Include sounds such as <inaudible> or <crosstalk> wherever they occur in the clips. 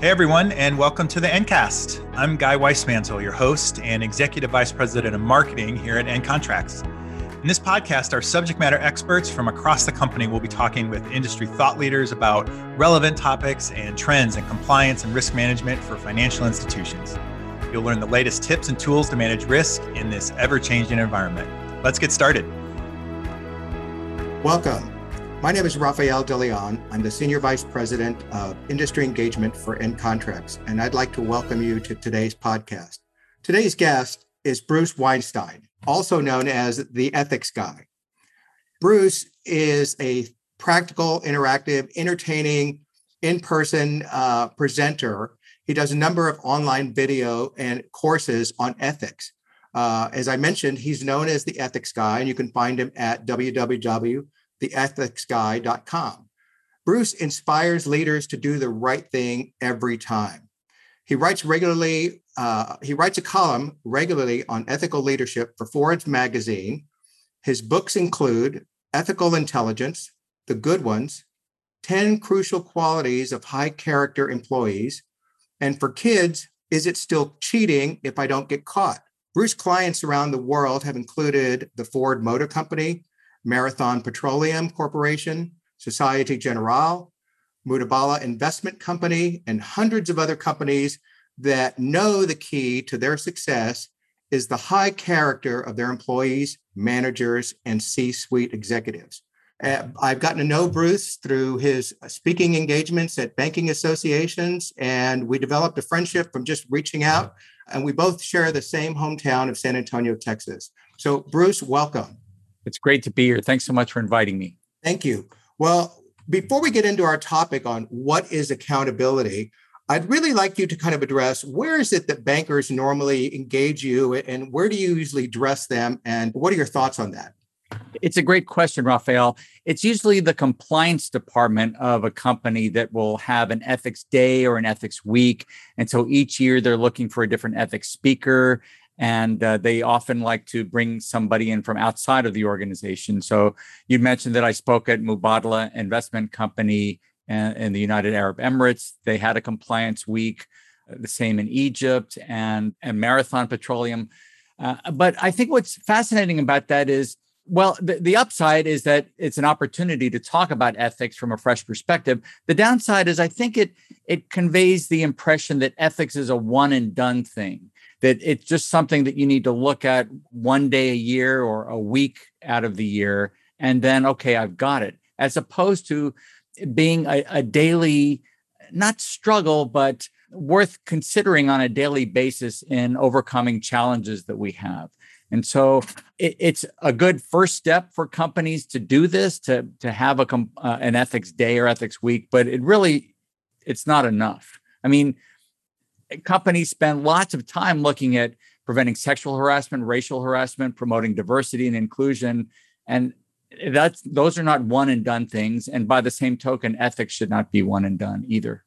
Hey everyone, and welcome to the Ncast. I'm Guy Weismantel, your host and Executive Vice President of Marketing here at NContracts. In this podcast, our subject matter experts from across the company will be talking with industry thought leaders about relevant topics and trends in compliance and risk management for financial institutions. You'll learn the latest tips and tools to manage risk in this ever changing environment. Let's get started. Welcome. My name is Rafael De Leon. I'm the Senior Vice President of Industry Engagement for NContracts, and I'd like to welcome you to today's podcast. Today's guest is Bruce Weinstein, also known as the Ethics Guy. Bruce is a practical, interactive, entertaining, in person uh, presenter. He does a number of online video and courses on ethics. Uh, as I mentioned, he's known as the Ethics Guy, and you can find him at www theethicsguy.com. Bruce inspires leaders to do the right thing every time. He writes regularly, uh, he writes a column regularly on ethical leadership for Forbes magazine. His books include Ethical Intelligence, The Good Ones, 10 Crucial Qualities of High Character Employees, and for kids, Is It Still Cheating If I Don't Get Caught? Bruce clients around the world have included the Ford Motor Company, Marathon Petroleum Corporation, Societe Generale, Mubadala Investment Company, and hundreds of other companies that know the key to their success is the high character of their employees, managers, and C suite executives. Uh, I've gotten to know Bruce through his speaking engagements at banking associations, and we developed a friendship from just reaching out. And we both share the same hometown of San Antonio, Texas. So, Bruce, welcome. It's great to be here. Thanks so much for inviting me. Thank you. Well, before we get into our topic on what is accountability, I'd really like you to kind of address where is it that bankers normally engage you and where do you usually address them? And what are your thoughts on that? It's a great question, Rafael. It's usually the compliance department of a company that will have an ethics day or an ethics week. And so each year they're looking for a different ethics speaker and uh, they often like to bring somebody in from outside of the organization. So you mentioned that I spoke at Mubadala Investment Company uh, in the United Arab Emirates. They had a compliance week, uh, the same in Egypt and, and Marathon Petroleum. Uh, but I think what's fascinating about that is, well, the, the upside is that it's an opportunity to talk about ethics from a fresh perspective. The downside is I think it it conveys the impression that ethics is a one and done thing that it's just something that you need to look at one day a year or a week out of the year and then okay i've got it as opposed to being a, a daily not struggle but worth considering on a daily basis in overcoming challenges that we have. And so it, it's a good first step for companies to do this to to have a uh, an ethics day or ethics week but it really it's not enough. I mean companies spend lots of time looking at preventing sexual harassment, racial harassment, promoting diversity and inclusion. And that's those are not one and done things. And by the same token, ethics should not be one and done either.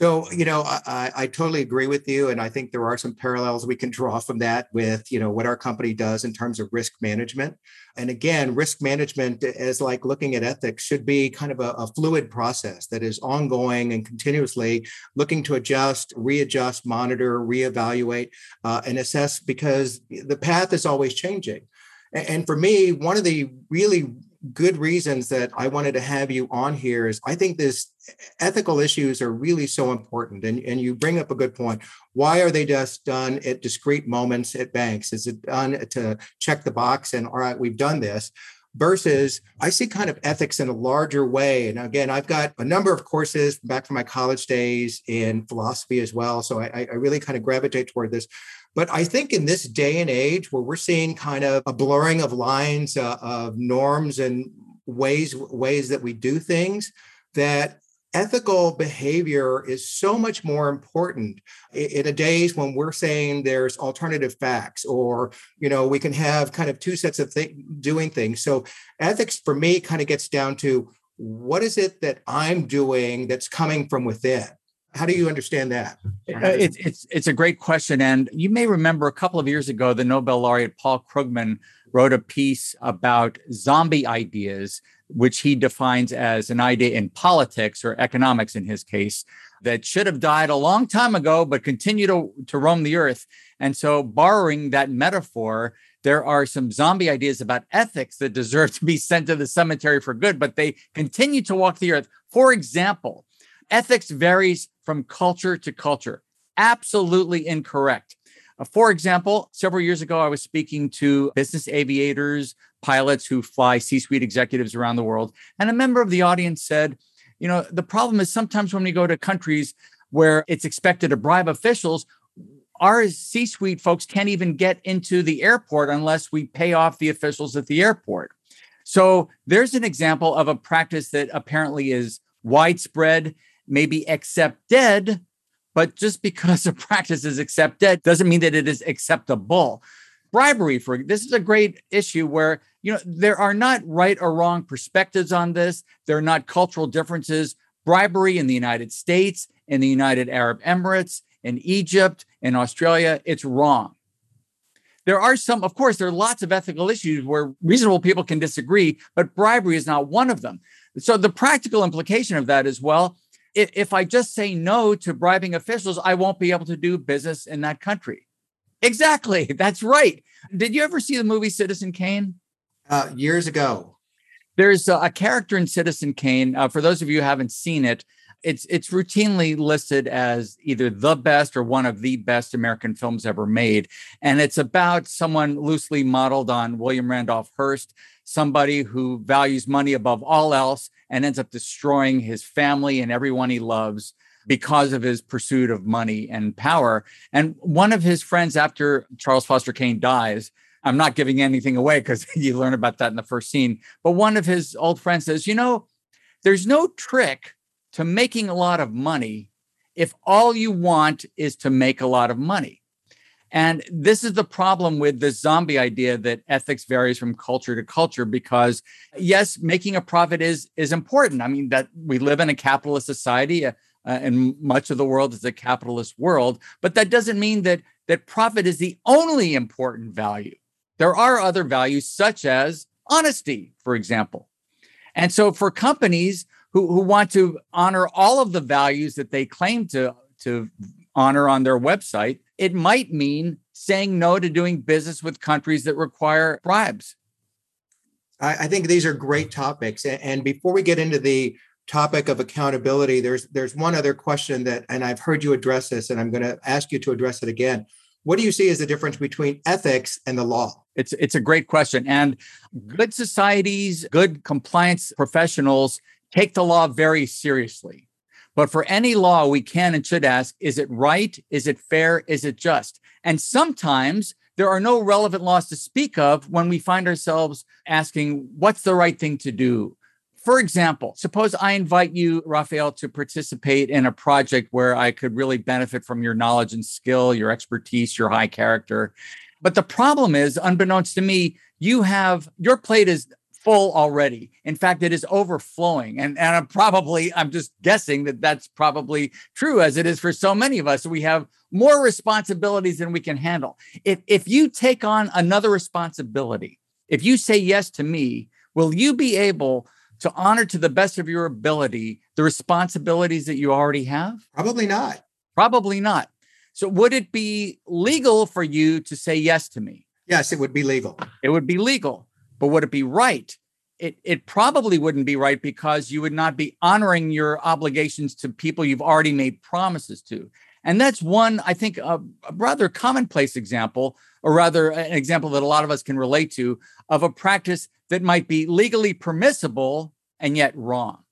So, you know, I, I totally agree with you. And I think there are some parallels we can draw from that with, you know, what our company does in terms of risk management. And again, risk management is like looking at ethics should be kind of a, a fluid process that is ongoing and continuously looking to adjust, readjust, monitor, reevaluate, uh, and assess because the path is always changing. And for me, one of the really good reasons that I wanted to have you on here is I think this ethical issues are really so important. And, and you bring up a good point. Why are they just done at discrete moments at banks? Is it done to check the box and all right, we've done this? Versus, I see kind of ethics in a larger way. And again, I've got a number of courses back from my college days in philosophy as well. So I, I really kind of gravitate toward this. But I think in this day and age where we're seeing kind of a blurring of lines uh, of norms and ways ways that we do things, that ethical behavior is so much more important in a days when we're saying there's alternative facts or you know we can have kind of two sets of th- doing things. So ethics for me kind of gets down to what is it that i'm doing that's coming from within how do you understand that? Uh, it's it's it's a great question, and you may remember a couple of years ago, the Nobel laureate Paul Krugman wrote a piece about zombie ideas which he defines as an idea in politics or economics in his case, that should have died a long time ago, but continue to, to roam the earth. And so, borrowing that metaphor, there are some zombie ideas about ethics that deserve to be sent to the cemetery for good, but they continue to walk the earth. For example, ethics varies from culture to culture. Absolutely incorrect. Uh, for example, several years ago, I was speaking to business aviators, pilots who fly C suite executives around the world. And a member of the audience said, You know, the problem is sometimes when we go to countries where it's expected to bribe officials, our C suite folks can't even get into the airport unless we pay off the officials at the airport. So there's an example of a practice that apparently is widespread, maybe accepted, but just because <laughs> a practice is accepted doesn't mean that it is acceptable. Bribery, for this is a great issue where you know there are not right or wrong perspectives on this. There are not cultural differences. Bribery in the United States, in the United Arab Emirates, in Egypt, in Australia, it's wrong. There are some, of course, there are lots of ethical issues where reasonable people can disagree, but bribery is not one of them. So the practical implication of that is well, if, if I just say no to bribing officials, I won't be able to do business in that country. Exactly. <laughs> That's right. Did you ever see the movie Citizen Kane? Uh, years ago. There's a, a, character in Citizen Kane. Uh, for those of you who haven't seen it, it's it's routinely listed as either the best or one of the best American films ever made, and it's about someone loosely modeled on William Randolph Hearst, somebody who values money above all else and ends up destroying his family and everyone he loves because of his pursuit of money and power. And one of his friends, after Charles Foster Kane dies, I'm not giving anything away because <laughs> you learn about that in the first scene. But one of his old friends says, You know, there's no trick to making a lot of money if all you want is to make a lot of money. And this is the problem with this zombie idea that ethics varies from culture to culture because yes, making a profit is is important. I mean that we live in a capitalist society uh, uh, and much of the world is a capitalist world, but that doesn't mean that that profit is the only important value. There are other values such as honesty, for example. And so for companies who, who want to honor all of the values that they claim to, to honor on their website, it might mean saying no to doing business with countries that require bribes. I, I think these are great topics. And before we get into the topic of accountability, there's there's one other question that, and I've heard you address this, and I'm going to ask you to address it again. What do you see as the difference between ethics and the law? It's it's a great question. And good societies, good compliance professionals take the law very seriously. But for any law, we can and should ask is it right? Is it fair? Is it just? And sometimes there are no relevant laws to speak of when we find ourselves asking, what's the right thing to do? For example, suppose I invite you, Rafael, to participate in a project where I could really benefit from your knowledge and skill, your expertise, your high character. But the problem is, unbeknownst to me, you have your plate is full already. In fact, it is overflowing. And, and I'm probably, I'm just guessing that that's probably true as it is for so many of us. We have more responsibilities than we can handle. If, if you take on another responsibility, if you say yes to me, will you be able to honor to the best of your ability the responsibilities that you already have? Probably not. Probably not. So, would it be legal for you to say yes to me? Yes, it would be legal. It would be legal. But would it be right? It, it probably wouldn't be right because you would not be honoring your obligations to people you've already made promises to. And that's one, I think, a, a rather commonplace example, or rather, an example that a lot of us can relate to of a practice that might be legally permissible and yet wrong.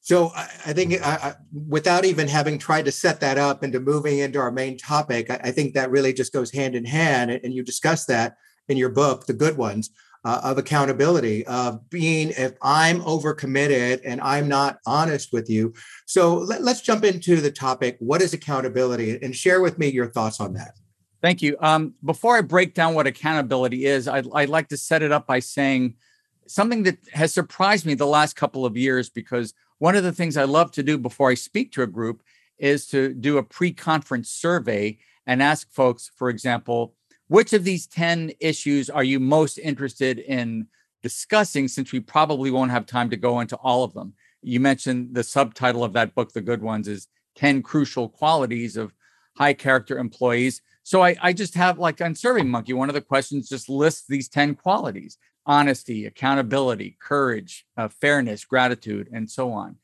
So I think I, without even having tried to set that up into moving into our main topic, I, I think that really just goes hand in hand. And you discuss that in your book, The Good Ones uh, of accountability of being if i'm overcommitted and i'm not honest with you. So let, us jump into the topic what is accountability? And share with me your thoughts on that. Thank you. Um, before i break down what accountability is I'd, I'd like to set it up by saying something that has surprised me the last couple of years because one of the things i love to do before i speak to a group is to do a pre-conference survey and ask folks for example which of these 10 issues are you most interested in discussing since we probably won't have time to go into all of them. You mentioned the subtitle of that book, The Good Ones, is 10 Crucial Qualities of High Character Employees. So I, I just have like on SurveyMonkey, one of the questions just lists these 10 qualities honesty, accountability, courage, uh, fairness, gratitude, and so on.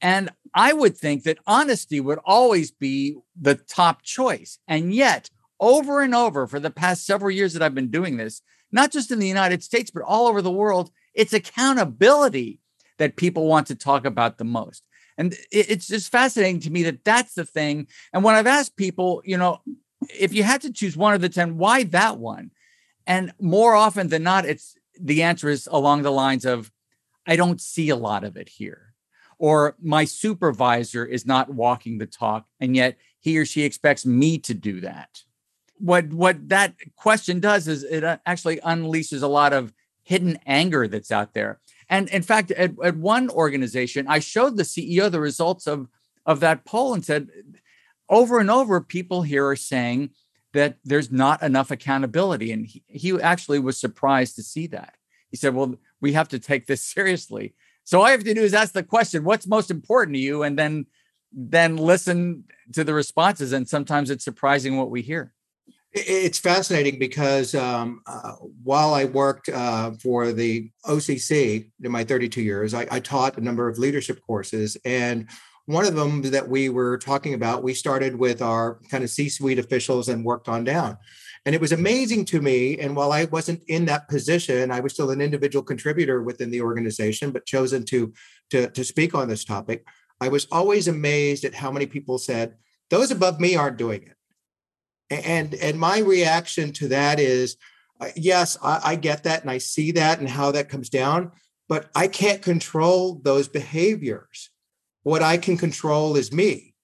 And I would think that honesty would always be the top choice. And yet, over and over for the past several years that I've been doing this, not just in the United States, but all over the world, it's accountability that people want to talk about the most. And it's just fascinating to me that that's the thing. And when I've asked people, you know, if you had to choose one of the 10, why that one? And more often than not, it's the answer is along the lines of, I don't see a lot of it here. Or my supervisor is not walking the talk, and yet he or she expects me to do that. What what that question does is it uh, actually unleashes a lot of hidden anger that's out there. And in fact, at, at one organization, I showed the CEO the results of of that poll and said, over and over, people here are saying that there's not enough accountability. And he, he actually was surprised to see that. He said, Well, we have to take this <laughs> seriously. So all I have to do is ask the question, what's most important to you? And then then listen to the responses. And sometimes it's surprising what we hear. It's fascinating because um, uh, while I worked uh, for the OCC in my 32 years, I, I, taught a number of leadership courses. And one of them that we were talking about, we started with our kind of C suite officials and worked on down. And it was amazing to me. And while I wasn't in that position, I was still an individual contributor within the organization, but chosen to, to, to speak on this topic. I was always amazed at how many people said, those above me aren't doing it. And, and my reaction to that is, uh, yes, I, I get that and I see that and how that comes down, but I can't control those behaviors. What I can control is me.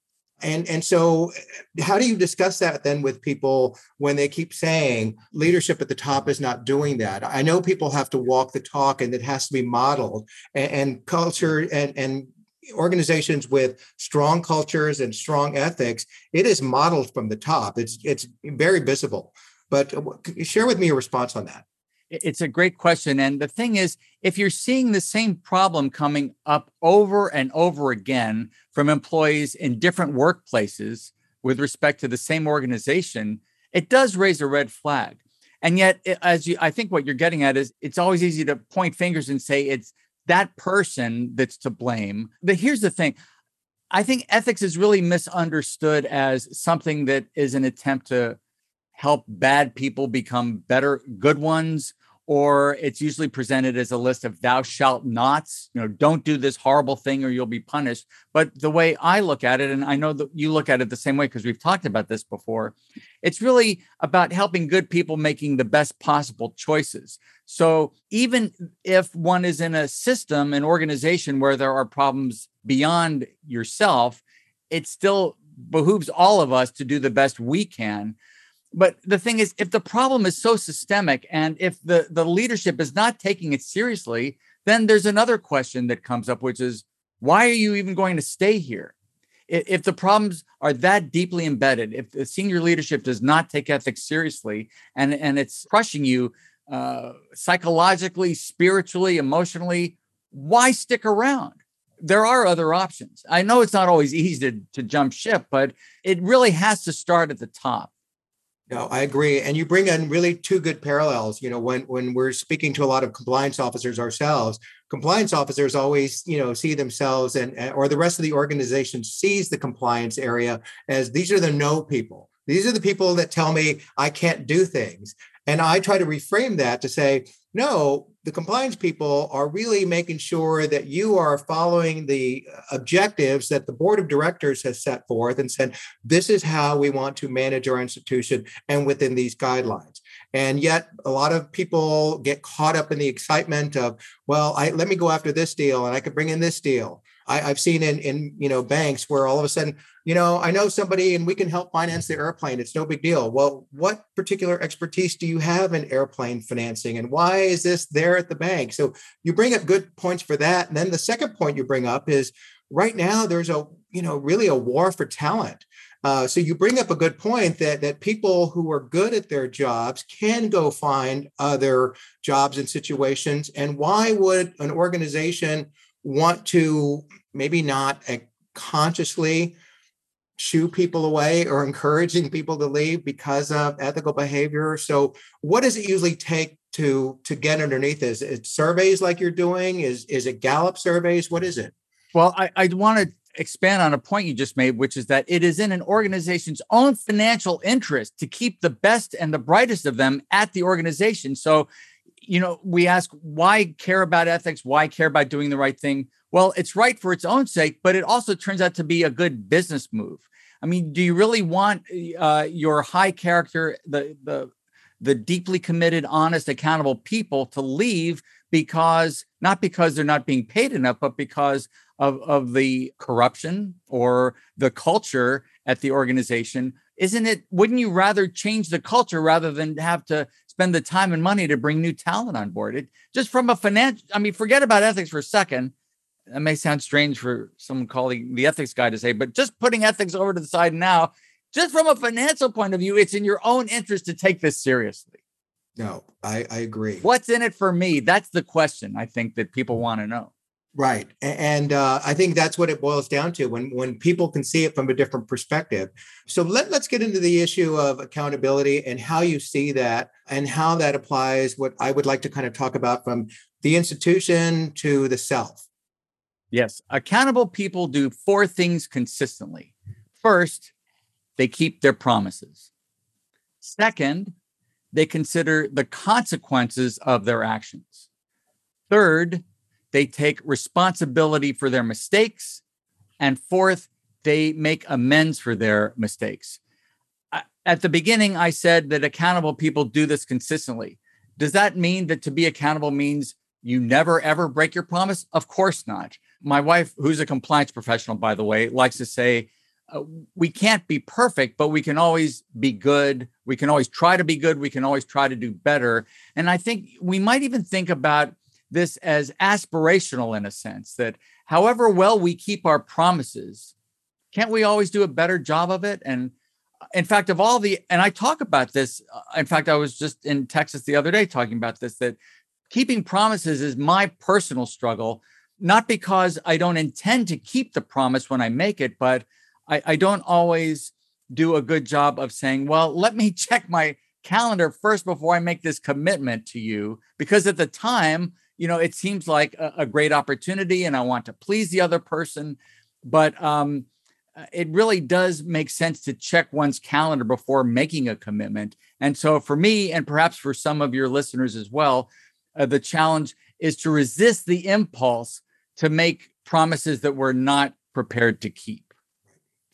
And, and so, how do you discuss that then with people when they keep saying leadership at the top is not doing that? I know people have to walk the talk and it has to be modeled, and, and culture and, and organizations with strong cultures and strong ethics, it is modeled from the top. It's it's very visible. But uh, share with me your response on that. It's a great question. And the thing is, if you're seeing the same problem coming up over and over again from employees in different workplaces with respect to the same organization, it does raise a red flag. And yet, as you, I think what you're getting at is it's always easy to point fingers and say it's that person that's to blame. But here's the thing I think ethics is really misunderstood as something that is an attempt to help bad people become better good ones or it's usually presented as a list of thou shalt nots you know don't do this horrible thing or you'll be punished. But the way i look at it and i know that you look at it the same way because we've talked about this before it's really about helping good people making the best possible choices. So even if one is in a system an organization where there are problems beyond yourself it still behooves all of us to do the best we can but the thing is if the problem is so systemic and if the the leadership is not taking it seriously then there's another question that comes up which is why are you even going to stay here? If the problems are that deeply embedded if the senior leadership does not take ethics seriously and and it's crushing you uh, psychologically spiritually emotionally why stick around? There are other options. I know it's not always easy to, to jump ship but it really has to start at the top no, I agree. And you bring in really two good parallels. You know, when when we're speaking to a lot of compliance officers ourselves, compliance officers always, you know, see themselves and or the rest of the organization sees the compliance area as these are the no people. These are the people that tell me I can't do things. And I try to reframe that to say, no, the compliance people are really making sure that you are following the objectives that the board of directors has set forth and said, this is how we want to manage our institution and within these guidelines. And yet, a lot of people get caught up in the excitement of, well, I, let me go after this deal and I could bring in this deal. I, have seen in in you know banks where all of a sudden, you know, I know somebody and we can help finance the airplane. It's no big deal. Well, what particular expertise do you have in airplane financing, and why is this there at the bank? So you bring up good points for that. And then the second point you bring up is right now there's a you know really a war for talent. Uh, so you bring up a good point that that people who are good at their jobs can go find other jobs and situations. And why would an organization want to maybe not consciously shoo people away or encouraging people to leave because of ethical behavior. So what does it usually take to to get underneath this? Is it surveys like you're doing? Is is it Gallup surveys? What is it? Well, I, I want to expand on a point you just made, which is that it is in an organization's own financial interest to keep the best and the brightest of them at the organization. So, you know, we ask why care about ethics? Why care about doing the right thing? Well, it's right for its own sake, but it also turns out to be a good business move. I mean, do you really want uh, your high character, the the the deeply committed, honest, accountable people to leave because not because they're not being paid enough, but because of, of the corruption or the culture at the organization? Isn't it, wouldn't you rather change the culture rather than have to spend the time and money to bring new talent on board? It just from a financial, I mean, forget about ethics for a second that may sound strange for someone calling the ethics guy to say, but just putting ethics over to the side now, just from a financial point of view, it's in your own interest to take this seriously. No, I, I agree. What's in it for me? That's the question I think that people want to know. Right, and uh, I think that's what it boils down to when when people can see it from a different perspective. So let let's get into the issue of accountability and how you see that and how that applies. What I would like to kind of talk about from the institution to the self. Yes. Accountable people do four things consistently. First, they keep their promises. Second, they consider the consequences of their actions. Third, they take responsibility for their mistakes. And fourth, they make amends for their mistakes. At the beginning, I said that accountable people do this consistently. Does that mean that to be accountable means you never ever break your promise? Of course not my wife, who's a compliance professional, by the way, likes to say, uh, we can't be perfect, but we can always be good. We can always try to be good. We can always try to do better. And I think we might even think about this as aspirational in a sense that however well we keep our promises, can't we always do a better job of it? And uh, in fact, of all the, and I talk about this, uh, in fact, I was just in Texas the other day talking about this, that keeping promises is my personal struggle not because I don't intend to keep the promise when I make it, but I, I don't always do a good job of saying, well, let me <laughs> check my calendar first before I make this commitment to you. Because at the time, you know, it seems like a, a great opportunity and I want to please the other person. But um, it really does make sense to check one's calendar before making a commitment. And so for me, and perhaps for some of your listeners as well, uh, the challenge is to resist the impulse to make promises that we're not prepared to keep.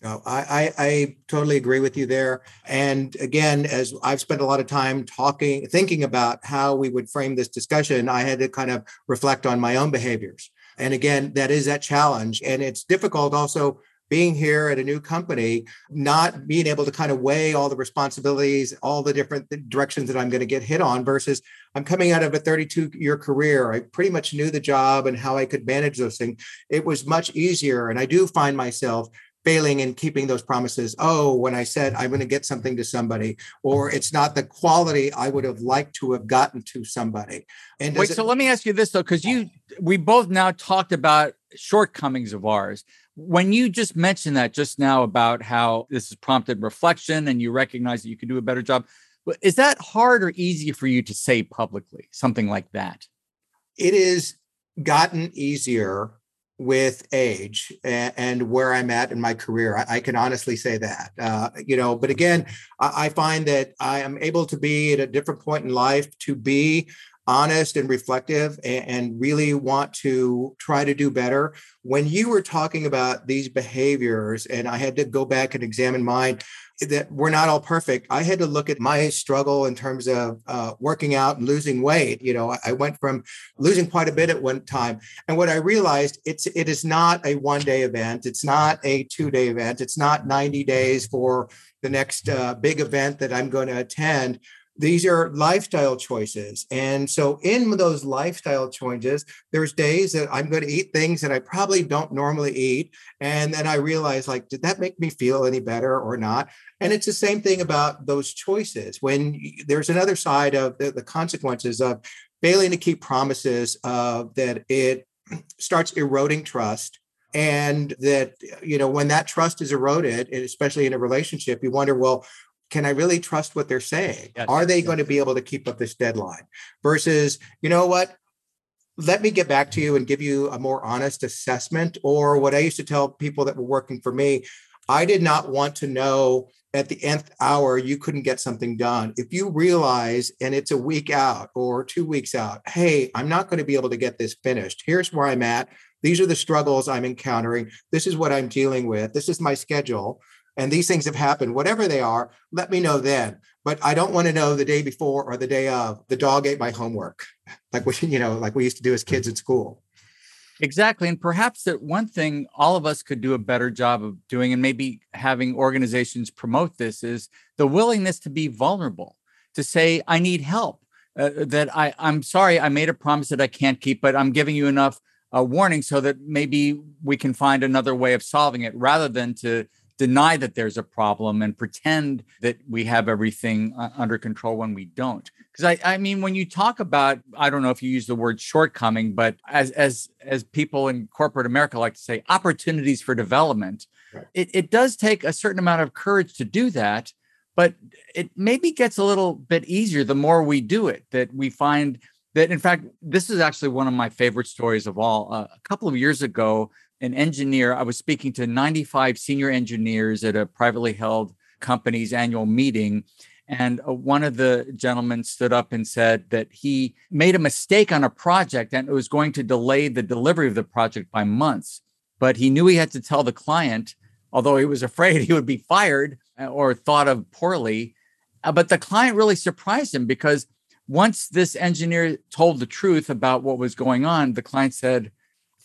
No, I, I, I totally agree with you there. And again, as I've spent a lot of time talking, thinking about how we would frame this discussion, I had to kind of reflect on my own behaviors. And again, that is that challenge. And it's difficult also being here at a new company, not being able to kind of weigh all the responsibilities, all the different directions that I'm going to get hit on versus I'm coming out of a 32 year career. I pretty much knew the job and how I could manage those things. It was much easier. And I do find myself failing in keeping those promises. Oh, when I said I'm going to get something to somebody, or it's not the quality I would have liked to have gotten to somebody. And wait, it- so let me ask you this though, because you we both now talked about shortcomings of ours. When you just mentioned that just now about how this has prompted reflection and you recognize that you can do a better job, is that hard or easy for you to say publicly, something like that? It is gotten easier with age and, and, where I'm at in my career. I, I can honestly say that, uh, you know, but again, I, I, find that I am able to be at a different point in life to be honest and reflective and, and, really want to try to do better. When you were talking about these behaviors, and I had to go back and examine mine, that we're not all perfect. I had to look at my struggle in terms of uh, working out and losing weight. You know, I went from losing quite a bit at one time, and what I realized it's it is not a one day event. It's not a two day event. It's not ninety days for the next uh, big event that I'm going to attend these are lifestyle choices. And so, in those lifestyle choices, there's days that I'm going to eat things that I probably don't normally eat. And then I realize, like, did that make me feel any better or not? And it's the same thing about those choices. When there's another side of the, the consequences of failing to keep promises, uh, that it <clears throat> starts eroding trust and that you know when that trust is eroded especially in a relationship you wonder well can I really trust what they're saying? Yes. Are they yes. going to be able to keep up this deadline? Versus, you know what? Let me get back to you and give you a more honest assessment. Or what I used to tell people that were working for me, I did not want to know at the nth hour you couldn't get something done. If you realize and it's a week out or two weeks out, hey, I'm not going to be able to get this finished. Here's where I'm at. These are the struggles I'm encountering. This is what I'm dealing with. This is my schedule and these things have happened, whatever they are, let me know then. But I don't want to know the day before or the day of the dog ate my homework, <laughs> like we, you know, like we used to do as kids at school. Exactly. And perhaps that one thing all of us could do a better job of doing, and maybe having organizations promote this, is the willingness to be vulnerable, to say, I need help. Uh, that I, I'm sorry, I made a promise that I can't keep, but I'm giving you enough uh, warning so that maybe we can find another way of solving it rather than to deny that there's a problem and pretend that we have everything uh, under control when we don't because I, I mean when you talk about i don't know if you use the word shortcoming but as as as people in corporate america like to say opportunities for development right. it, it does take a certain amount of courage to do that but it maybe gets a little bit easier the more we do it that we find that in fact this is actually one of my favorite stories of all uh, a couple of years ago an engineer. I was speaking to 95 senior engineers at a privately held company's annual meeting. And uh, one of the gentlemen stood up and said that he made a mistake on a project and it was going to delay the delivery of the project by months. But he knew he had to tell the client, although he was <laughs> afraid he would be fired uh, or thought of poorly. Uh, but the client really surprised him because once this engineer told the truth about what was going on, the client said,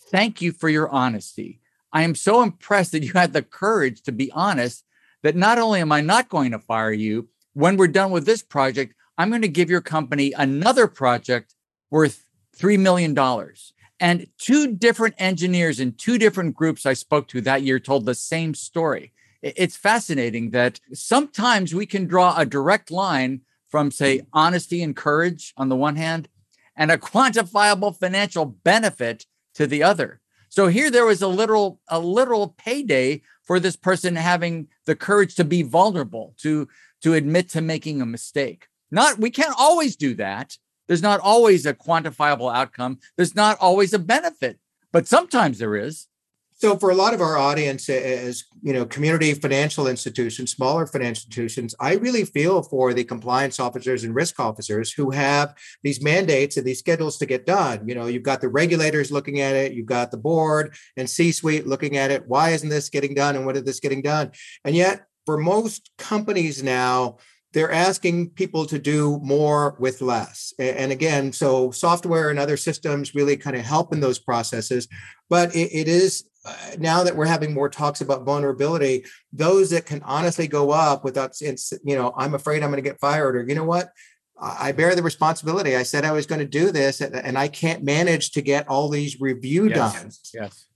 Thank you for your honesty. I am so impressed that you had the courage to be honest that not only am I not going to fire you, when we're done with this project, I'm going to give your company another project worth $3 million. And two different engineers in two different groups I spoke to that year told the same story. It's fascinating that sometimes we can draw a direct line from, say, honesty and courage on the one hand, and a quantifiable financial benefit to the other. So here there was a literal a literal payday for this person having the courage to be vulnerable, to to admit to making a mistake. Not we can't always do that. There's not always a quantifiable outcome. There's not always a benefit, but sometimes there is. So for a lot of our audience as you know community financial institutions, smaller financial institutions, I really feel for the compliance officers and risk officers who have these mandates and these schedules to get done. You know, you've got the regulators looking at it, you've got the board and C-suite looking at it. Why isn't this getting done and when is this getting done? And yet for most companies now, they're asking people to do more with less. And again, so software and other systems really kind of help in those processes. But it, it is uh, now that we're having more talks about vulnerability, those that can honestly go up without, you know, I'm afraid I'm going to get fired, or you know what, I bear the responsibility. I said I was going to do this, and I can't manage to get all these review yes, done. Yes.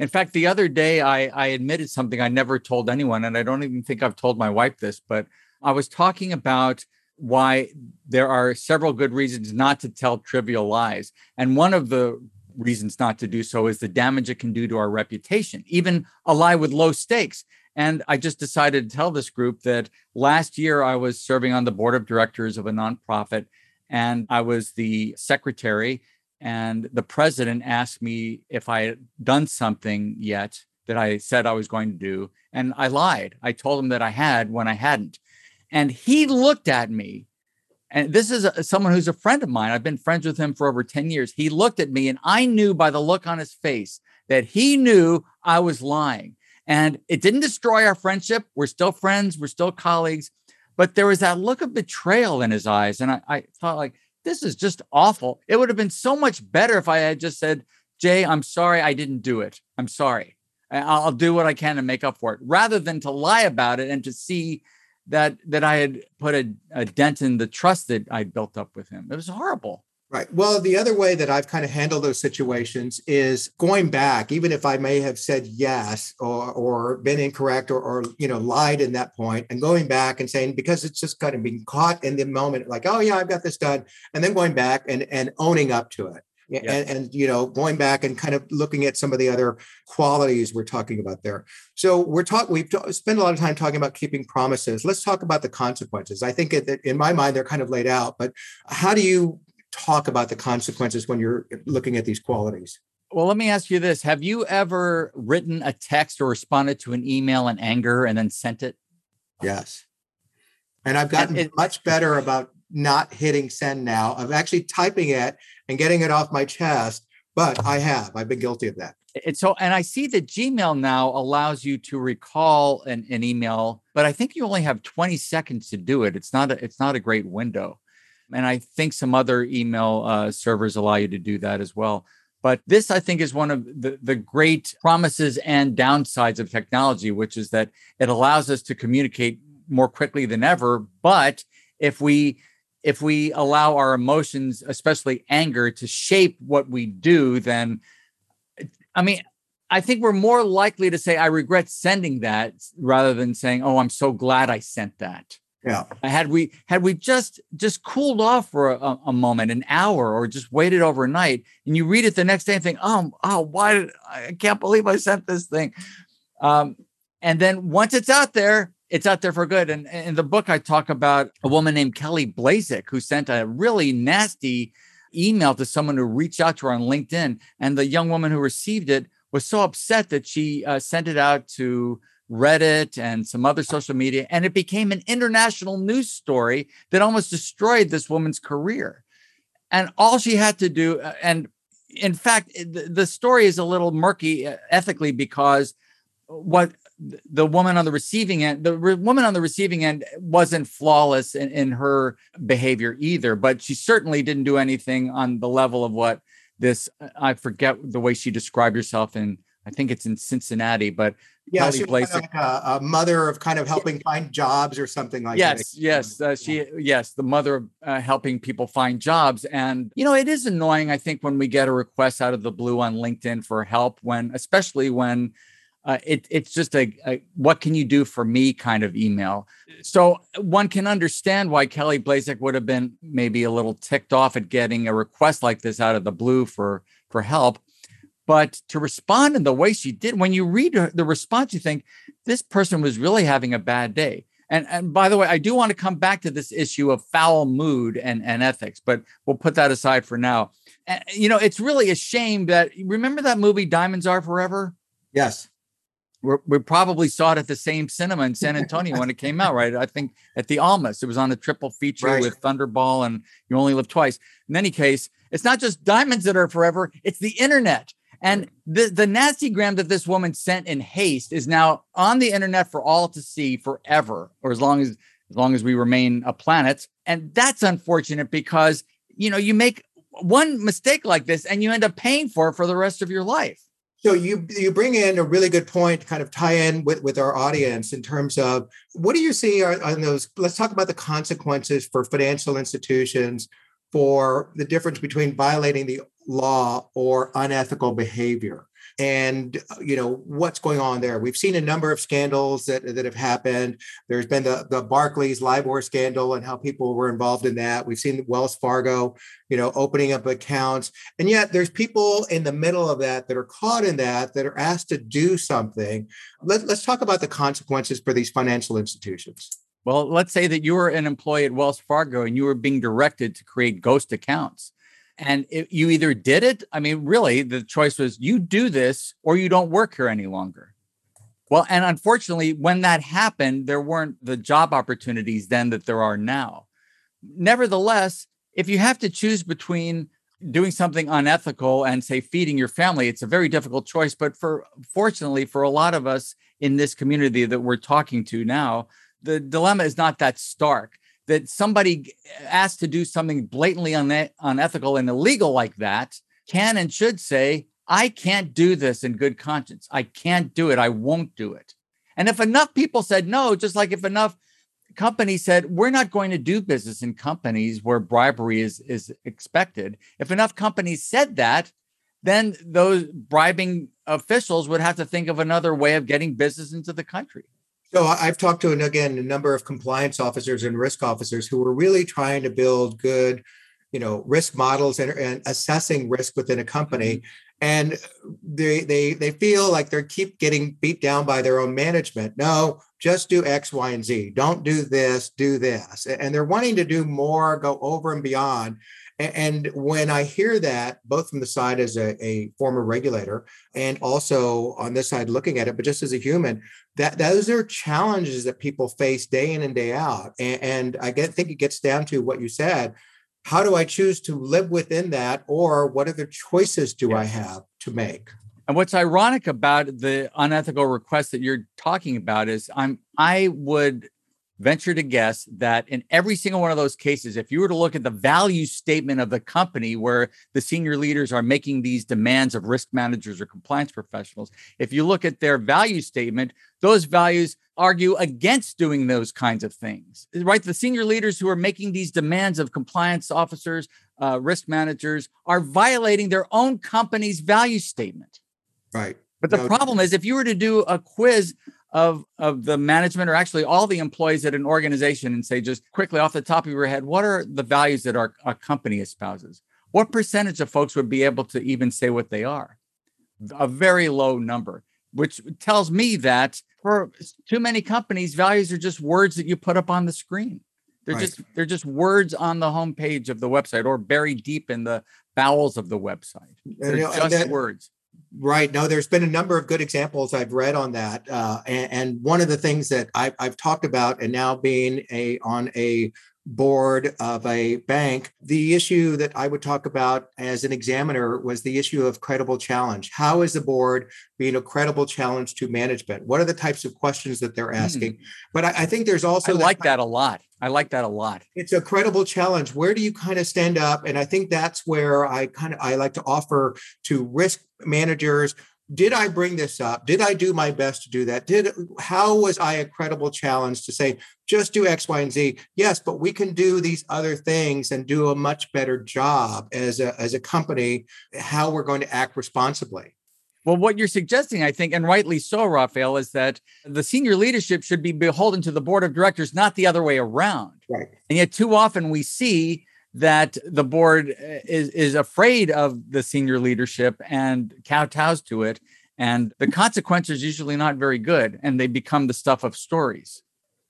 In fact, the other day I, I admitted something I never told anyone, and I don't even think I've told my wife this, but I was talking about why there are several good reasons not to tell trivial lies. And one of the reasons not to do so is the damage it can do to our reputation, even a lie with low stakes. And I just decided to tell this group that last year I was serving on the board of directors of a nonprofit and I was the secretary. And the president asked me if I had done something yet that I said I was going to do. And I lied. I told him that I had when I hadn't. And he looked at me and this is a, someone who's a friend of mine. I've been friends with him for over 10 years. He looked at me and I knew by the look on his face that he knew I was lying. And it didn't destroy our friendship. We're still friends, we're still colleagues. But there was that look of betrayal in his eyes. And I, I thought, like, this is just awful. It would have been so much better if I had just said, Jay, I'm sorry I didn't do it. I'm sorry. I'll do what I can to make up for it rather than to lie about it and to see that that I had put a, a dent in the trust that I built up with him. It was horrible. Right. Well, the other way that I've kind of handled those situations is going back, even if I may have said yes or or been incorrect or, or you know lied in that point, and going back and saying because it's just kind of being caught in the moment, like oh yeah, I've got this done, and then going back and and owning up to it. Yeah. And, and, you know going back and kind of looking at some of the other qualities we're talking about there so we're talking we've t- spent a lot of time talking about keeping promises let's talk about the consequences i think it, in my mind they're kind of laid out but how do you talk about the consequences when you're looking at these qualities. Well, let me ask you this. Have you ever written a text or responded to an email in anger and then sent it? Yes. And I've gotten and it, much better about not hitting send now, of actually typing it and getting it off my chest. But I have, I've been guilty of that. It's so, and I see that Gmail now allows you to recall an, an email, but I think you only have 20 seconds to do it. It's not a, it's not a great window. And I think some other email uh, servers allow you to do that as well. But this, I think, is one of the, the great promises and downsides of technology, which is that it allows us to communicate more quickly than ever. But if we if we allow our emotions, especially anger, to shape what we do, then I mean, I think we're more likely to say, I regret sending that rather than saying, oh, I'm so glad I sent that. Yeah. Had we had we just just cooled off for a, a, moment, an hour, or just waited overnight, and you read it the next day and think, oh, oh, why did I can't believe I sent this thing. Um, and then once it's out there, it's out there for good. And in the book, I talk about a woman named Kelly Blazek who sent a really nasty email to someone who reached out to her on LinkedIn, and the young woman who received it was so upset that she uh, sent it out to Reddit and some other social media, and it became an international news story that almost destroyed this woman's career. And all she had to do, uh, and in fact, the story is a little murky uh, ethically because what the woman on the receiving end, the re- woman on the receiving end wasn't flawless in, in her behavior either, but she certainly didn't do anything on the level of what this, I forget the way she described herself in, I think it's in Cincinnati, but yeah, she was kind of like a, a, mother of kind of helping find jobs or something like yes, that. Yes, yes, uh, she yes, the mother of uh, helping people find jobs, and you know it is annoying. I think when we get a request out of the blue on LinkedIn for help, when especially when uh, it, it's just a, a, what can you do for me kind of email. So one can understand why Kelly Blazek would have been maybe a little ticked off at getting a request like this out of the blue for for help. But to respond in the way she did, when you read the response, you think this person was really having a bad day. And, and by the way, I do want to come back to this issue of foul mood and, and ethics, but we'll put that aside for now. And, you know, it's really a shame that remember that movie Diamonds Are Forever? Yes. We probably saw it at the same cinema in San <laughs> Antonio when it came out, right? I think at the Almas. It was on a triple feature right. with Thunderball and You Only Live Twice. In any case, it's not just diamonds that are forever, it's the internet. And the, the nasty gram that this woman sent in haste is now on the internet for all to see forever, or as long as as long as we remain a planet. And that's unfortunate because you know you make one mistake like this and you end up paying for it for the rest of your life. So you you bring in a really good point to kind of tie in with, with our audience in terms of what do you see on those? Let's talk about the consequences for financial institutions for the difference between violating the law or unethical behavior and you know what's going on there? We've seen a number of scandals that, that have happened. There's been the, the barclays libor scandal and how people were involved in that. We've seen wells fargo you know opening up accounts. And yet there's people in the middle of that that are caught in that that are asked to do something. Let, let's talk about the consequences for these financial institutions. Well let's say that you were an employee at wells fargo and you were being directed to create ghost accounts and it, you either did it, I mean, really, the choice was you do this or you don't work here any longer. Well, and unfortunately, when that happened, there weren't the job opportunities then that there are now. Nevertheless, if you have to choose between doing something unethical and say feeding your family, it's a very difficult choice. But for fortunately, for a lot of us in this community that we're talking to now, the dilemma is not that stark that somebody asked to do something blatantly une- unethical and illegal like that can and should say, I can't do this in good conscience. I can't do it. I won't do it. And if enough people said no, just like if enough companies said, we're not going to do business in companies where bribery is, is expected. If enough companies said that, then those bribing officials would have to think of another way of getting business into the country. So I've talked to, again, a number of compliance officers and risk officers who are really trying to build good, you know, risk models and, and assessing risk within a company. Mm-hmm. And they they they feel like they keep getting beat down by their own management. No, just do X, Y, and Z. Don't do this, do this. And they're wanting to do more, go over and beyond. And when I hear that, both from the side as a, a, former regulator and also on this side looking at it, but just as a human, that those are challenges that people face day in and day out. And, and I get, think it gets down to what you said. How do I choose to live within that, or what other choices do yes. I have to make? And what's ironic about the unethical request that you're talking about is I'm I would venture to guess that in every single one of those cases, if you were to look at the value statement of the company where the senior leaders are making these demands of risk managers or compliance professionals, if you look at their value statement, those values argue against doing those kinds of things, right? The senior leaders who are making these demands of compliance officers, uh, risk managers, are violating their own company's value statement. Right. But the no, problem is, if you were to do a quiz of of the management or actually all the employees at an organization and say just quickly off the top of your head what are the values that our, our company espouses? What percentage of folks would be able to even say what they are? A very low number which tells me that for too many companies values are just words that you put up on the screen. They're right. just they're just words on the homepage of the website or buried deep in the bowels of the website. They're you know, just that, words Right. No, there's been a number of good examples I've read on that, uh, and, and, one of the things that I've, I've talked about, and now being a on a board of a bank, the issue that I would talk about as an examiner was the issue of credible challenge. How is the board being a credible challenge to management? What are the types of questions that they're asking? Mm. But I, I, think there's also I that like that a lot. I like that a lot. It's a credible challenge. Where do you kind of stand up? And I think that's where I kind of I like to offer to risk managers did I bring this up? Did I do my best to do that? Did how was I a credible challenge to say just do X, Y, and Z? Yes, but we can do these other things and do a much better job as a as a company. How we're going to act responsibly. Well, what you're suggesting, I think, and rightly so, Rafael, is that the senior leadership should be beholden to the board of directors, not the other way around. Right. And yet, too often we see that the board uh, is is afraid of the senior leadership and kowtows to it and the consequences usually not very good and they become the stuff of stories.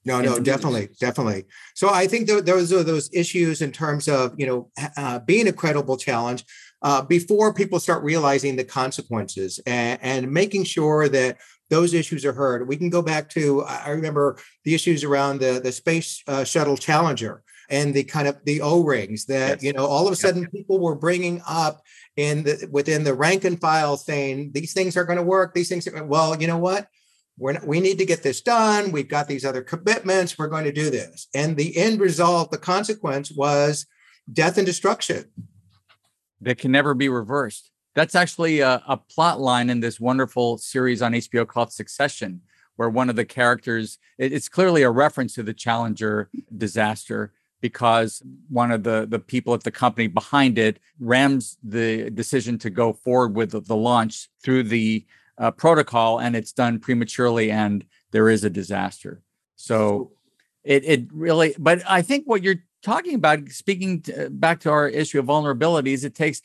No no definitely definitely. So i think those are those issues in terms of you know uh, being a credible challenge uh, before people start realizing the consequences and, and making sure that those issues are heard. We can go back to i remember the issues around the the space uh, shuttle challenger and the kind of the O-rings that yes. you know all of a sudden yep. people were bringing up in the within the rank and file saying these things are going to work these things are well you know what? We're not, we need to get this done we've got these other commitments we're going to do this. And the end result the consequence was death and destruction. That can never be reversed. That's actually a, a plot line in this wonderful series on hbo called succession where one of the characters it's clearly a reference to the challenger disaster because one of the, the people at the company behind it rams the decision to go forward with the, the launch through the uh, protocol and it's done prematurely and there is a disaster. So it, it really, but I think what you're talking about, speaking to, back to our issue of vulnerabilities, it takes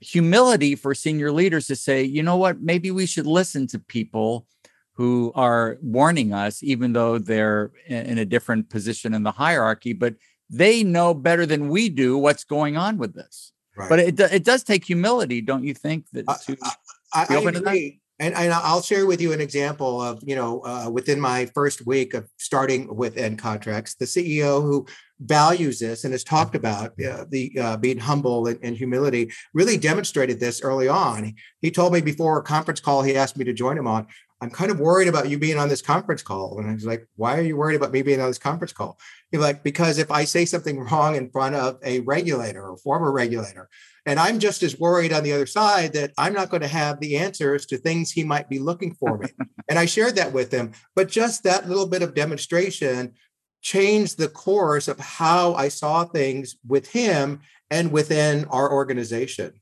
humility for senior leaders to say, you know what, maybe we should listen to people who are warning us, even though they're in a different position in the hierarchy. But they know better than we do what's going on with this. Right. But it it does take humility, don't you think? That to I, I, I agree. And, and I'll share with you an example of, you know, uh, within my first week of starting with NContracts, the CEO who values this and has talked about uh, the uh, being humble and, and, humility really demonstrated this early on. He told me before a conference call he asked me to join him on, I'm kind of worried about you being on this conference call. And I was like, why are you worried about me being on this conference call? He's like, because if I say something wrong in front of a regulator or former regulator, and I'm just as worried on the other side that I'm not going to have the answers to things he might be looking for me. <laughs> and I shared that with him. But just that little bit of demonstration changed the course of how I saw things with him and within our organization.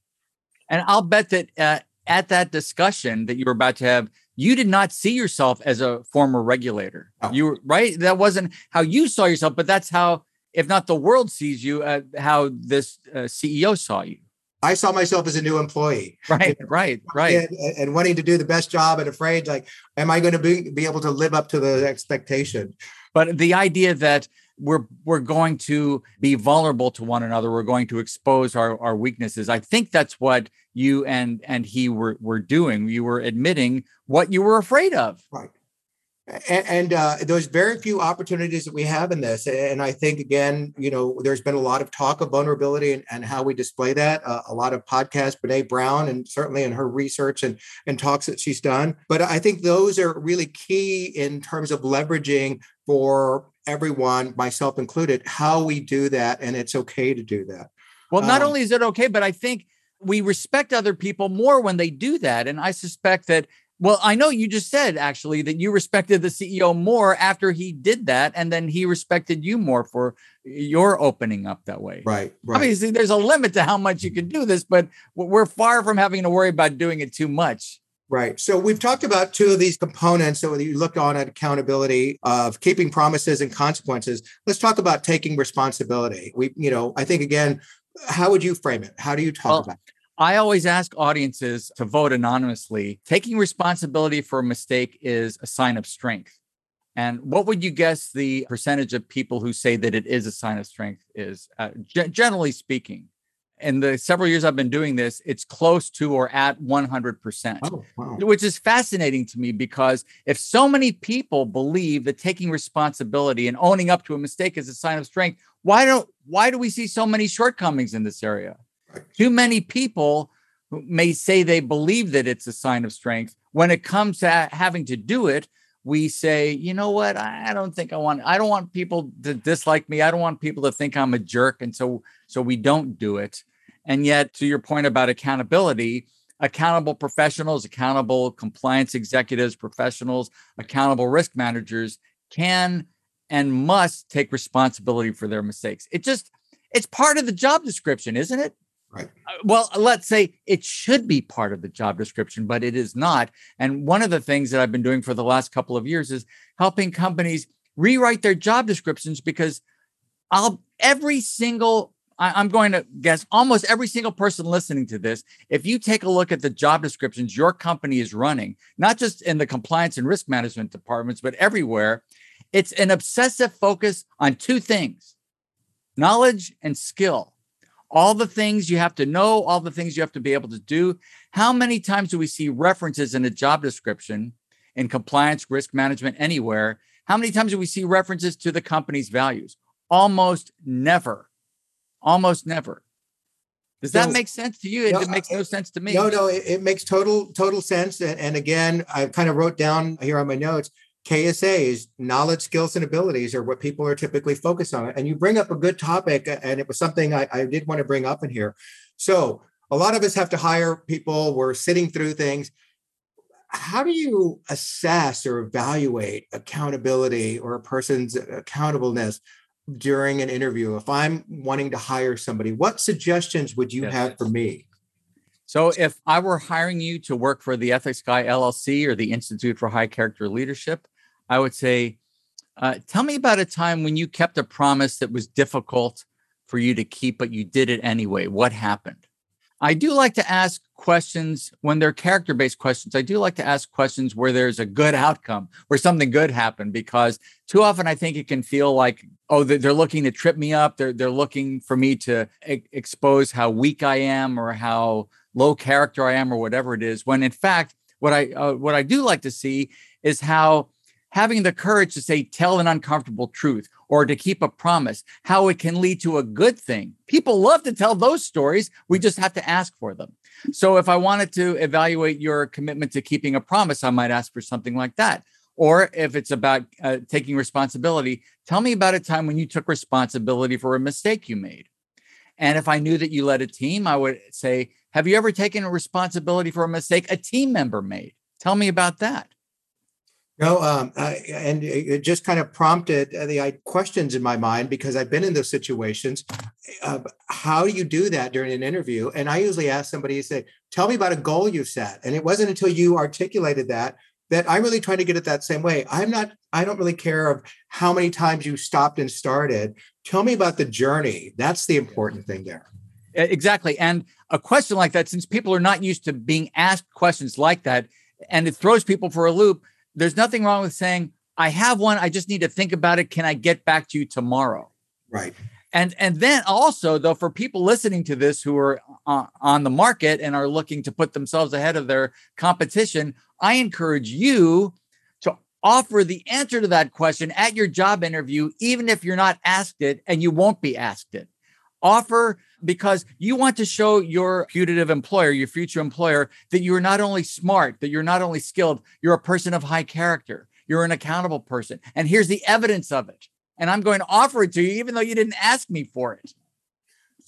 And I'll bet that uh, at that discussion that you were about to have, you did not see yourself as a former regulator. Oh. You were right. That wasn't how you saw yourself, but that's how, if not the world sees you, uh, how this uh, CEO saw you. I saw myself as a new employee. Right, right, <laughs> right. And, and, wanting to do the best job and afraid, like, am I going to be, be able to live up to the expectation? But the idea that we're we're going to be vulnerable to one another, we're going to expose our, our weaknesses. I think that's what you and and he were were doing. You were admitting what you were afraid of. Right and, and uh, there's very few opportunities that we have in this and i think again you know there's been a lot of talk of vulnerability and, and how we display that uh, a lot of podcasts brene brown and certainly in her research and, and talks that she's done but i think those are really key in terms of leveraging for everyone myself included how we do that and it's okay to do that well not um, only is it okay but i think we respect other people more when they do that and i suspect that well, I know you just said actually that you respected the CEO more after he did that, and then he respected you more for eh, your opening up that way. Right. right. Obviously, there's a limit to how much you can do this, but we're far from having to worry about doing it too much. Right. So we've talked about two of these components. So you look on at accountability of keeping promises and consequences. Let's talk about taking responsibility. We, you know, I think again, how would you frame it? How do you talk well, about it? I always ask audiences to vote anonymously. Taking responsibility for a mistake is a sign of strength. And what would you guess the percentage of people who say that it is a sign of strength is, uh, g- generally speaking? In the several years I've been doing this, it's close to or at 100%, oh, wow. which is fascinating to me because if so many people believe that taking responsibility and owning up to a mistake is a sign of strength, why don't why do we see so many shortcomings in this area? Too many people may say they believe that it's a sign of strength. When it comes to having to do it, we say, you know what? I don't think I want. I don't want people to dislike me. I don't want people to think I'm a jerk, and so so we don't do it. And yet, to your point about accountability, accountable professionals, accountable compliance executives, professionals, accountable risk managers can and must take responsibility for their mistakes. It just it's part of the job description, isn't it? Right. Uh, well, let's say it should be part of the job description, but it is not. And one of the things that I've been doing for the last couple of years is helping companies rewrite their job descriptions because I'll every single I'm going to guess almost every single person listening to this, if you take a look at the job descriptions your company is running, not just in the compliance and risk management departments, but everywhere, it's an obsessive focus on two things knowledge and skill all the things you have to know, all the things you have to be able to do. How many times do we see references in a job description in compliance, risk management, anywhere? How many times do we see references to the company's values? Almost never. Almost never. Does that no, make sense to you? It, no, it makes no sense to me. No, no, it, it makes total total sense. And, and again, I kind of wrote down here on my notes KSAs, knowledge, skills, and abilities are what people are typically focused on. And you bring up a good topic, and it was something I, I, did want to bring up in here. So, a lot of us have to hire people, we're sitting through things. How do you assess or evaluate accountability or a person's accountableness during an interview? If I'm wanting to hire somebody, what suggestions would you yes. have for me? So, if I were hiring you to work for the Ethics Guy LLC or the Institute for High Character Leadership, I would say, uh, tell me about a time when you kept a promise that was difficult for you to keep, but you did it anyway. What happened? I do like to ask questions when they're character based questions. I do like to ask questions where there's a good outcome, where something good happened, because too often I think it can feel like, oh, they're looking to trip me up. They're, they're looking for me to e- expose how weak I am or how low character I am or whatever it is. When in fact, what I uh, what I do like to see is how having the courage to say tell an uncomfortable truth or to keep a promise how it can lead to a good thing. People love to tell those stories. We just have to ask for them. So if i wanted to evaluate your commitment to keeping a promise i might ask for something like that. Or if it's about uh, taking responsibility tell me about a time when you took responsibility for a mistake you made. And if i knew that you led a team i would say have you ever taken responsibility for a mistake a team member made? Tell me about that No, um, uh, and it just kind of prompted uh, the questions in my mind because I've been in those situations. Uh, how do you do that during an interview? And I usually ask somebody to say, "Tell me about a goal you set." And it wasn't until you articulated that that I'm really trying to get it that same way. I'm not. I don't really care of how many times you stopped and started. Tell me about the journey. That's the important thing there. Exactly. And a question like that, since people are not used to being asked questions like that, and it throws people for a loop there's nothing wrong with saying, I have one. I just need to think about it. Can I get back to you tomorrow? Right. And and then also though for people listening to this who are uh, on the market and are looking to put themselves ahead of their competition, I encourage you to offer the answer to that question at your job interview even if you're not asked it and you won't be asked it. Offer because you want to show your putative employer, your future employer, that you're not only smart, that you're not only skilled, you're a person of high character, you're an accountable person. And here's the evidence of it. And I'm going to offer it to you, even though you didn't ask me for it.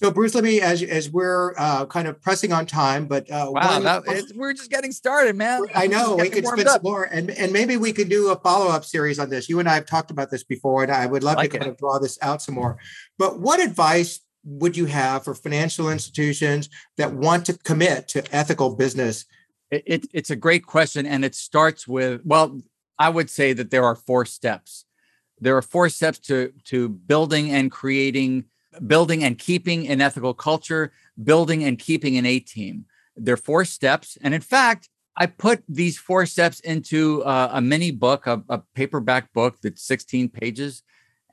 So, Bruce, let me, as as we're uh, kind of pressing on time, but uh, wow, that, we're just getting started, man. I know we could spend some more, and and maybe we could do a follow up series on this. You and I have talked about this before, and I would love like to kind of draw this out some more. But what advice would you have for financial institutions that want to commit to ethical business? It, it, it's a great question. And it starts with, well, I would say that there are four steps. There are four steps to, to building and creating, building and keeping an ethical culture, building and keeping an A team. There are four steps. And in fact, I put these four steps into uh, a mini book, a, a paperback book that's 16 pages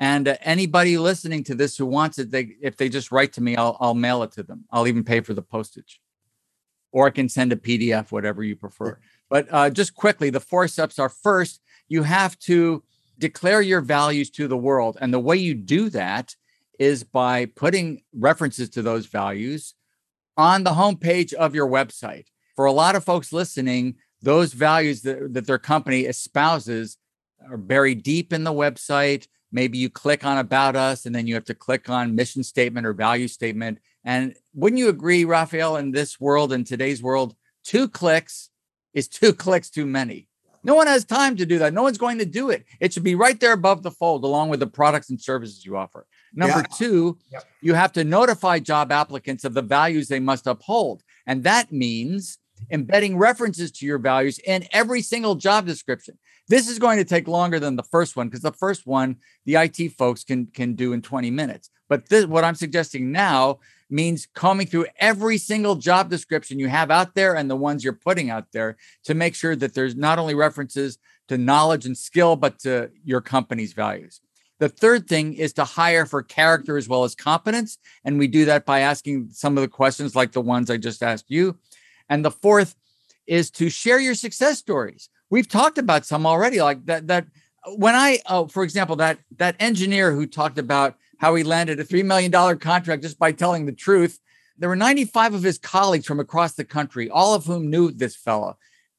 and uh, anybody listening to this who wants it, they if they just write to me, I'll I'll mail it to them. I'll even pay for the postage, or I can send a PDF, whatever you prefer. But uh, just quickly, the four steps are: first, you have to declare your values to the world, and the way you do that is by putting references to those values on the homepage of your website. For a lot of folks listening, those values that, that their company espouses are buried deep in the website maybe you click on about us and then you have to click on mission statement or value statement. And wouldn't you agree rafael in this world in today's world two clicks is two <laughs> clicks too many? No one has time to do that. No one's going to do it. It should be right there above the fold along with the products and services you offer. Number yeah. two yep. you have to notify job applicants of the values they must uphold. And that means embedding references to your values in every single job description this is going to take longer than the first one because the first one the IT folks can can do in 20 minutes. But this, what I'm suggesting now means combing through every single job description you have out there and the ones you're putting out there to make sure that there's not only references to knowledge and skill but to your company's values. The third thing is to hire for character as well as competence. And we do that by asking some of the questions like the ones I just asked you. And the fourth is to share your success stories we've talked about some already like that that when i oh, for example that that engineer who talked about how he landed a $3 million contract just by telling the truth there were 95 of his colleagues from across the country all of whom knew this fellow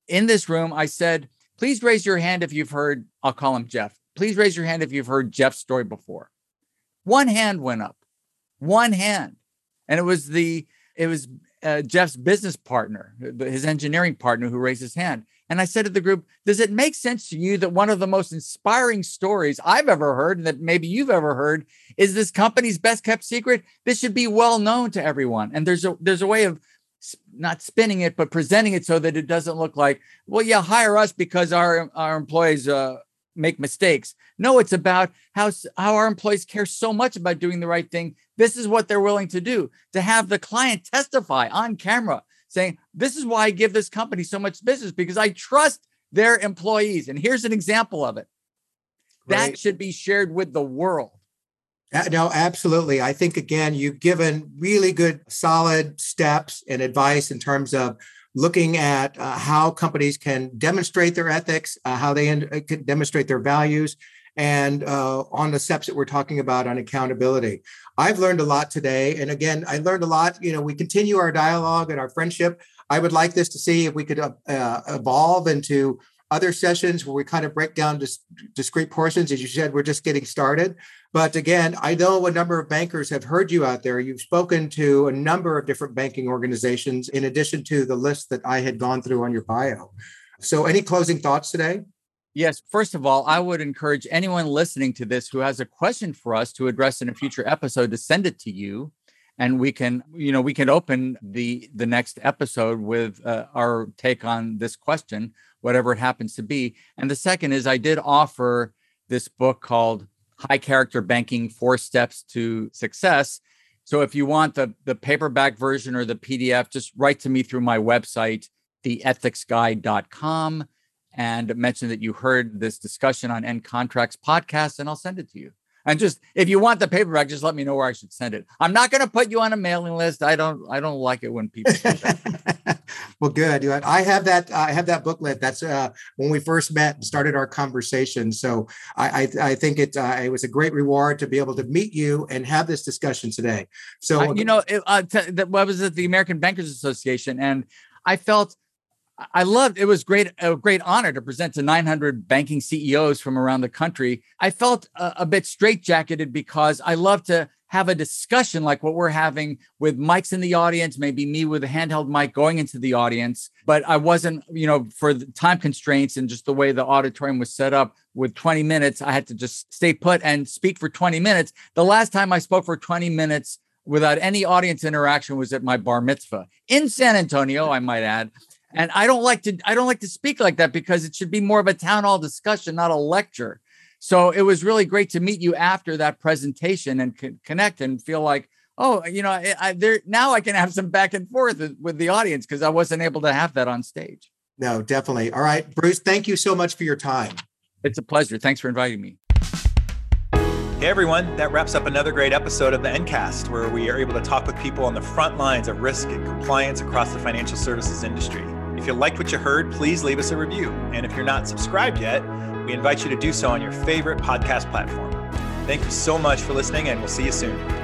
in this room i said please raise your hand if you've heard i'll call him jeff please raise your hand if you've heard jeff's story before one hand went up one hand and it was the it was uh, Jeff's business partner, his engineering partner, who raised his hand. And I said to the group, Does it make sense to you that one of the most inspiring stories I've ever heard, and that maybe you've ever heard, is this company's best kept secret? This should be well known to everyone. And there's a there's a way of not spinning it, but presenting it so that it doesn't look like, well, yeah, hire us because our our employees uh, make mistakes. No, it's about how how our employees care so much about doing the right thing. This is what they're willing to do. To have the client testify on camera saying, This is why I give this company so much business because I trust their employees. And here's an example of it. That should be shared with the world. No, absolutely. I think, again, you've given really good, solid steps and advice in terms of looking at uh, how companies can demonstrate their ethics, uh, how they uh, can demonstrate their values, and uh, on the steps that we're talking about on accountability. I've learned a lot today. And again, I learned a lot. You know, we continue our dialogue and our friendship. I would like this to see if we could uh, uh evolve into other sessions where we kind of break down dis- discrete portions. As you said, we're just getting started. But again, I know a number of bankers have heard you out there. You've spoken to a number of different banking organizations in addition to the list that I had gone through on your bio. So, any closing thoughts today? Yes. First of all, I would encourage anyone listening to this who has a question for us to address in a future episode to send it to you. And we can, you know, we can open the the next episode with uh, our take on this question, whatever it happens to be. And the second is, I did offer this book called High Character Banking: Four Steps to Success. So if you want the the paperback version or the PDF, just write to me through my website, theethicsguy.com and mention that you heard this discussion on NContracts podcast, and I'll send it to you. And just if you want the paperback, just let me know where I should send it. I'm not going to put you on a mailing list. I don't. I don't like it when people. <laughs> well, good. I have that. I have that booklet. That's uh, when we first met and started our conversation. So I, I, I think it. Uh, it was a great reward to be able to meet you and have this discussion today. So uh, you know, it, uh, t- that was at the American Bankers Association, and I felt I loved it was great a great honor to present to 900 banking CEOs from around the country. I felt a, a bit straitjacketed because I love to have a discussion like what we're having with mics in the audience, maybe me with a handheld mic going into the audience. But I wasn't, you know, for the time constraints and just the way the auditorium was set up with 20 minutes, I had to just stay put and speak for 20 minutes. The last time I spoke for 20 minutes without any audience interaction was at my bar mitzvah in San Antonio, I might add. And I don't like to I don't like to speak like that because it should be more of a town hall discussion, not a lecture. So it was really great to meet you after that presentation and co- connect and feel like, oh, you know, I, I, there now I can have some back and forth with, with the audience because I wasn't able to have that on stage. No, definitely. All right, Bruce, thank you so much for your time. It's a pleasure. Thanks for inviting me. Hey everyone, that wraps up another great episode of the Ncast, where we are able to talk with people on the front lines of risk and compliance across the financial services industry. If you liked what you heard, please leave us a review. And if you're not subscribed yet, we invite you to do so on your favorite podcast platform. Thank you so much for listening, and we'll see you soon.